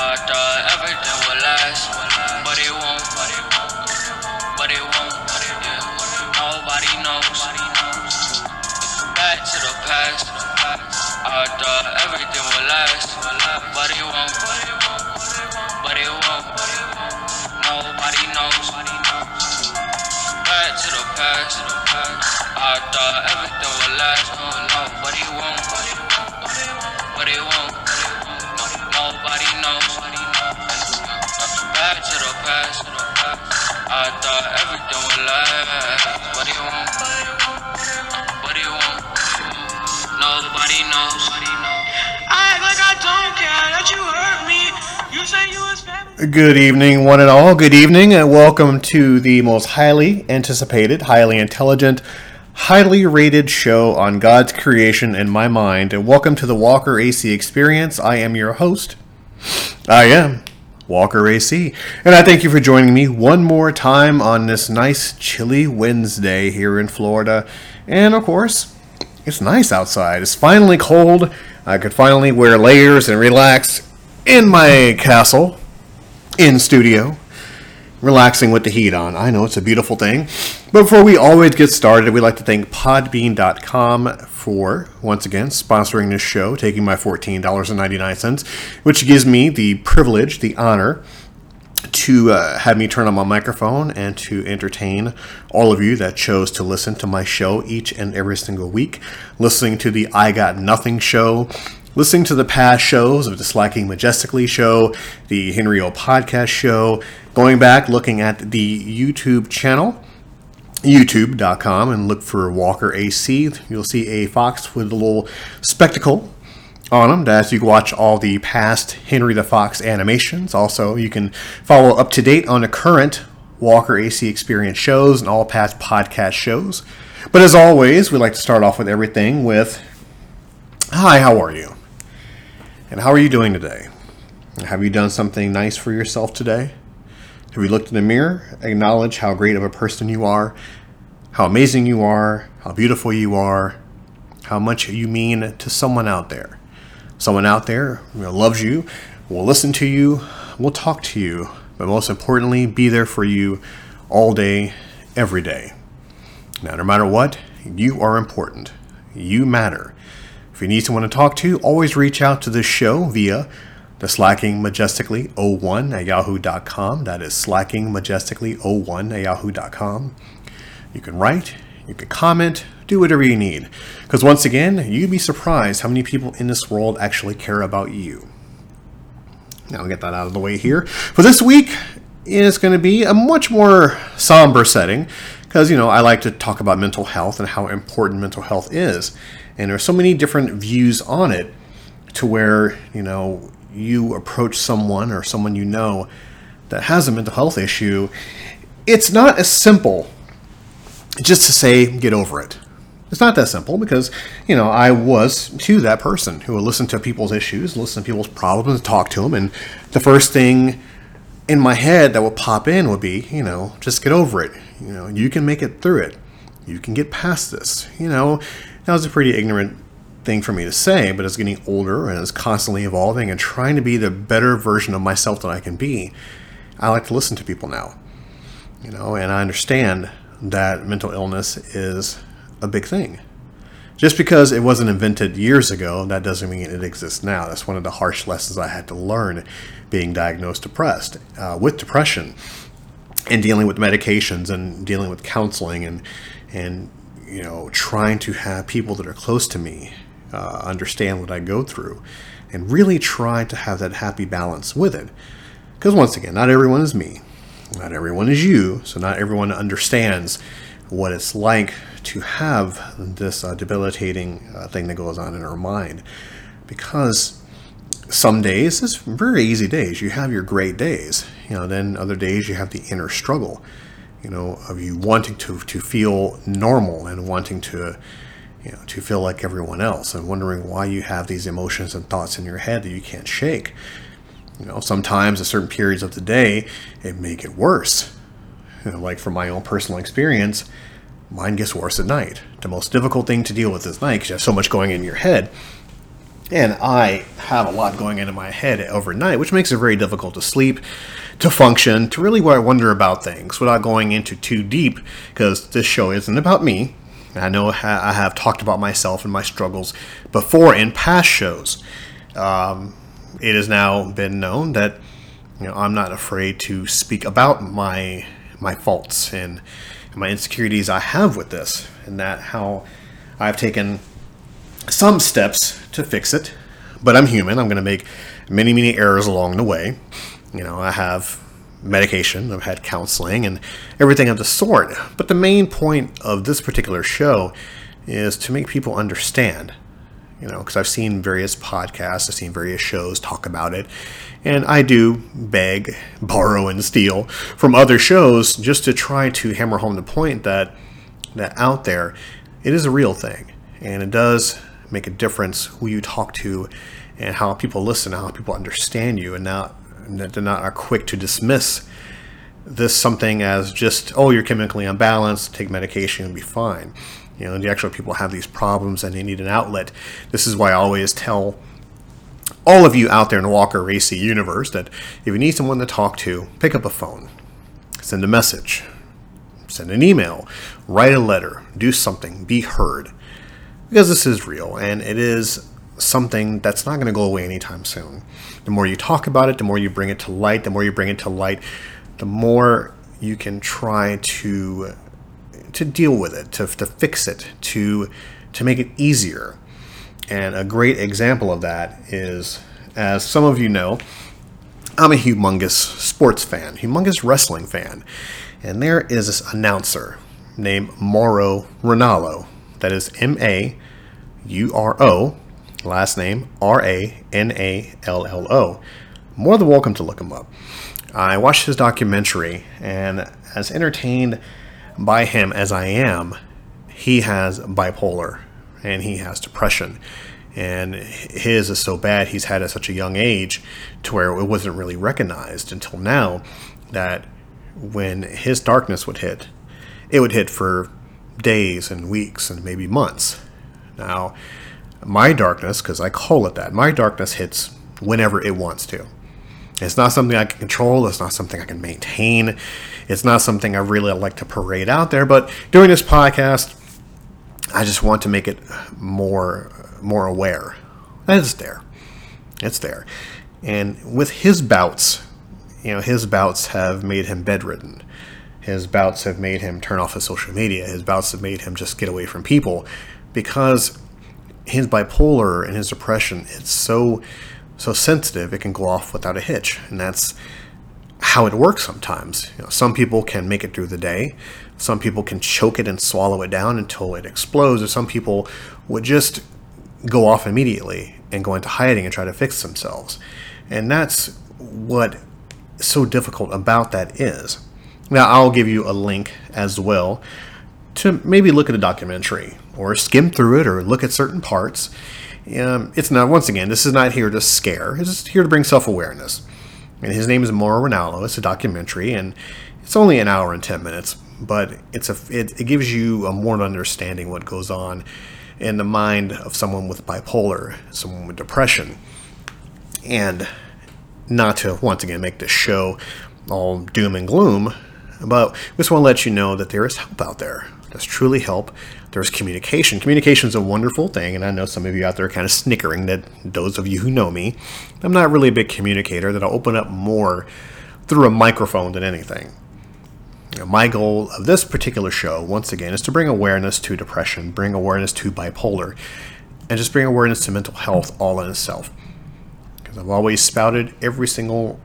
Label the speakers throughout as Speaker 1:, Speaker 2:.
Speaker 1: I thought everything would last, but it won't, but it won't, but it won't, yeah. Nobody knows. Back to the past, I thought everything would last, but it won't.
Speaker 2: Good evening, one and all. Good evening, and welcome to the most highly anticipated, highly intelligent, highly rated show on God's creation in my mind. And welcome to the Walker AC Experience. I am your host. I am Walker AC, and I thank you for joining me one more time on this nice, chilly Wednesday here in Florida. And of course, it's nice outside. It's finally cold. I could finally wear layers and relax in my castle in studio, relaxing with the heat on. I know it's a beautiful thing. But before we always get started, we'd like to thank Podbean.com for, once again, sponsoring this show, taking my $14.99, which gives me the privilege, the honor, to uh, have me turn on my microphone and to entertain all of you that chose to listen to my show each and every single week, listening to the I Got Nothing show, listening to the past shows of the Slacking Majestically show, the Henry O podcast show, going back, looking at the YouTube channel youtube.com and look for Walker AC. You'll see a fox with a little spectacle on them as you can watch all the past Henry the Fox animations. Also, you can follow up to date on the current Walker AC Experience shows and all past podcast shows. But as always, we like to start off with everything with Hi, how are you? And how are you doing today? Have you done something nice for yourself today? Have you looked in the mirror, acknowledge how great of a person you are, how amazing you are, how beautiful you are, how much you mean to someone out there? Someone out there you know, loves you, will listen to you, will talk to you, but most importantly, be there for you all day, every day. Now, no matter what, you are important. You matter. If you need someone to talk to, always reach out to this show via the slacking majestically 01 at yahoo.com. That is slacking majestically 01 at yahoo.com. You can write, you can comment, do whatever you need. Because once again, you'd be surprised how many people in this world actually care about you. Now I'll get that out of the way here. For this week it's going to be a much more somber setting because, you know, I like to talk about mental health and how important mental health is. And there's so many different views on it to where, you know, you approach someone or someone you know that has a mental health issue, it's not as simple just to say, get over it. It's not that simple because, you know, I was to that person who would listen to people's issues, listen to people's problems, talk to them, and the first thing in my head that would pop in would be, you know, just get over it. You know, you can make it through it. You can get past this. You know, that was a pretty ignorant thing for me to say, but as getting older and as constantly evolving and trying to be the better version of myself that I can be, I like to listen to people now. You know, and I understand that mental illness is a big thing. Just because it wasn't invented years ago, that doesn't mean it exists now. That's one of the harsh lessons I had to learn being diagnosed depressed uh, with depression and dealing with medications and dealing with counseling and and you know trying to have people that are close to me uh, understand what I go through and really try to have that happy balance with it. Because once again, not everyone is me, not everyone is you, so not everyone understands what it's like to have this uh, debilitating uh, thing that goes on in our mind. Because some days, it's very easy days. You have your great days. You know, then other days you have the inner struggle. You know, of you wanting to to feel normal and wanting to, you know, to feel like everyone else, and wondering why you have these emotions and thoughts in your head that you can't shake. You know, sometimes at certain periods of the day, it may get worse. You know, like from my own personal experience, mine gets worse at night. The most difficult thing to deal with is night because you have so much going in your head. And I have a lot going into my head overnight, which makes it very difficult to sleep, to function, to really what I wonder about things without going into too deep, because this show isn't about me. I know I have talked about myself and my struggles before in past shows. Um, it has now been known that you know I'm not afraid to speak about my my faults and my insecurities I have with this, and that how I've taken some steps to fix it. But I'm human. I'm going to make many many errors along the way. You know, I have medication, I've had counseling, and everything of the sort. But the main point of this particular show is to make people understand. You know, because I've seen various podcasts, I've seen various shows talk about it, and I do beg, borrow, and steal from other shows just to try to hammer home the point that that out there, it is a real thing, and it does make a difference who you talk to, and how people listen, how people understand you, and not they're not are quick to dismiss this something as just oh you're chemically unbalanced take medication and be fine. You know the actual people have these problems and they need an outlet. This is why i always tell all of you out there in the Walker AC universe that if you need someone to talk to pick up a phone send a message send an email write a letter do something be heard. Because this is real and it is something that's not going to go away anytime soon. The more you talk about it, the more you bring it to light, the more you bring it to light, the more you can try to to deal with it, to, to fix it, to to make it easier. And a great example of that is, as some of you know, I'm a humongous sports fan, humongous wrestling fan. And there is this announcer named Mauro Ranallo. That is M A U R O last name R A N A L L O. More than welcome to look him up. I watched his documentary, and as entertained by him as I am, he has bipolar and he has depression. And his is so bad, he's had at such a young age to where it wasn't really recognized until now that when his darkness would hit, it would hit for days and weeks and maybe months. Now, my darkness, because I call it that, my darkness hits whenever it wants to. It's not something I can control. It's not something I can maintain. It's not something I really like to parade out there. But doing this podcast, I just want to make it more more aware. that It's there. It's there. And with his bouts, you know, his bouts have made him bedridden. His bouts have made him turn off his social media. His bouts have made him just get away from people because his bipolar and his depression it's so so sensitive it can go off without a hitch and that's how it works sometimes. You know, some people can make it through the day. Some people can choke it and swallow it down until it explodes or some people would just go off immediately and go into hiding and try to fix themselves. And that's what so difficult about that is. Now i'll give you a link as well to maybe look at a documentary or skim through it or look at certain parts. Um, it's not, once again, this is not here to scare, it's here to bring self awareness. And his name is Mauro Ranallo. It's a documentary, and it's only an hour and 10 minutes, but it's a, it, it gives you a more understanding what goes on in the mind of someone with bipolar, someone with depression. And not to, once again, make this show all doom and gloom, but we just want to let you know that there is help out there. There's truly help. There's communication. Communication is a wonderful thing, and I know some of you out there are kind of snickering that those of you who know me, I'm not really a big communicator, that I'll open up more through a microphone than anything. My goal of this particular show, once again, is to bring awareness to depression, bring awareness to bipolar, and just bring awareness to mental health all in itself. Because I've always spouted every single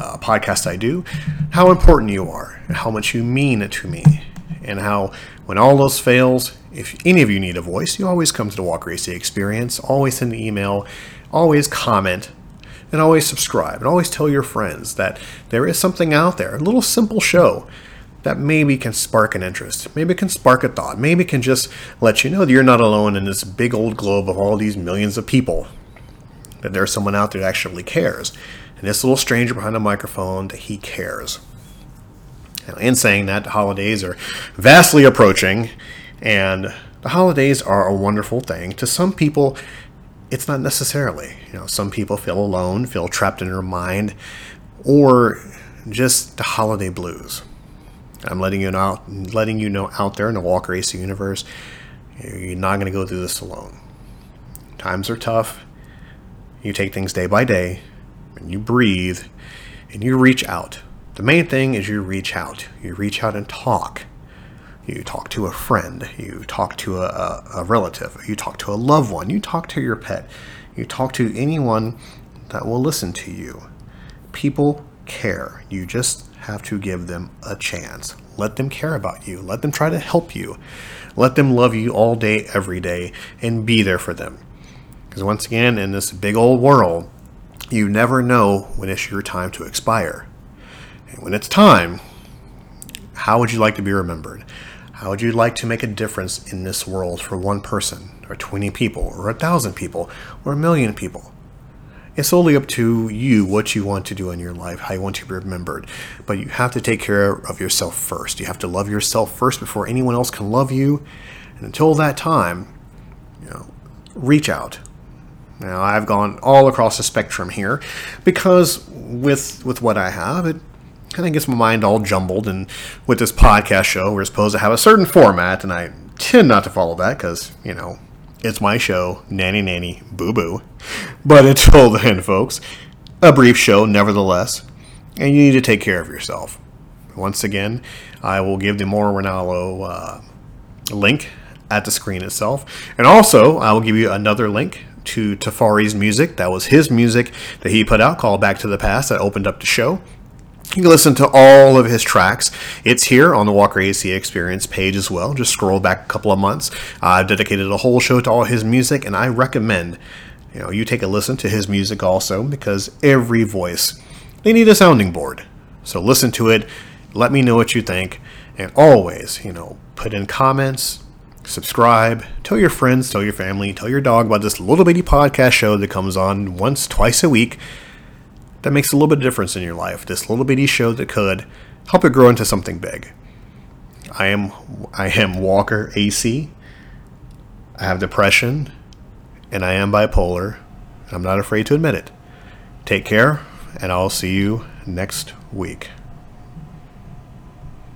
Speaker 2: uh, podcast I do how important you are and how much you mean to me and how when all else fails, if any of you need a voice, you always come to the Walker AC Experience. Always send an email, always comment, and always subscribe. And always tell your friends that there is something out there, a little simple show that maybe can spark an interest, maybe can spark a thought, maybe can just let you know that you're not alone in this big old globe of all these millions of people. That there's someone out there that actually cares. And this little stranger behind the microphone, that he cares. In saying that, the holidays are vastly approaching, and the holidays are a wonderful thing. To some people, it's not necessarily. You know, some people feel alone, feel trapped in their mind, or just the holiday blues. I'm letting you know, letting you know out there in the Walker AC universe You're not going to go through this alone. Times are tough. You take things day by day, and you breathe, and you reach out. The main thing is you reach out. You reach out and talk. You talk to a friend. You talk to a, a, relative. You talk to a loved one. You talk to your pet. You talk to anyone that will listen to you. People care. You just have to give them a chance. Let them care about you. Let them try to help you. Let them love you all day, every day, and be there for them. Because once again, in this big old world, you never know when it's your time to expire. And when it's time, how would you like to be remembered? How would you like to make a difference in this world for one person, or 20 people, or a thousand people, or a million people? It's solely up to you what you want to do in your life, how you want to be remembered. But you have to take care of yourself first. You have to love yourself first before anyone else can love you. And until that time, you know, reach out. Now I've gone all across the spectrum here because with with what I have, it kind of gets my mind all jumbled. And with this podcast show, we're supposed to have a certain format, and I tend not to follow that because you know it's my show, nanny nanny boo boo. But until then, folks, a brief show nevertheless, and you need to take care of yourself. Once again, I will give the Mauro Ranallo uh, link at the screen itself, and also I will give you another link to Tafari's music. That was his music that he put out called Back to the Past that opened up the show. You can listen to all of his tracks. It's here on the Walker AC Experience page as well. Just scroll back a couple of months. I've dedicated a whole show to all his music, and I recommend you know you take a listen to his music also because every voice they need a sounding board. So listen to it. Let me know what you think, and always you know put in comments, subscribe, tell your friends, tell your family, tell your dog about this little bitty podcast show that comes on once, twice a week that makes a little bit of difference in your life. This little bitty show that could help it grow into something big. I am I am Walker AC. I have depression and I am bipolar. I'm not afraid to admit it. Take care and I'll see you next week.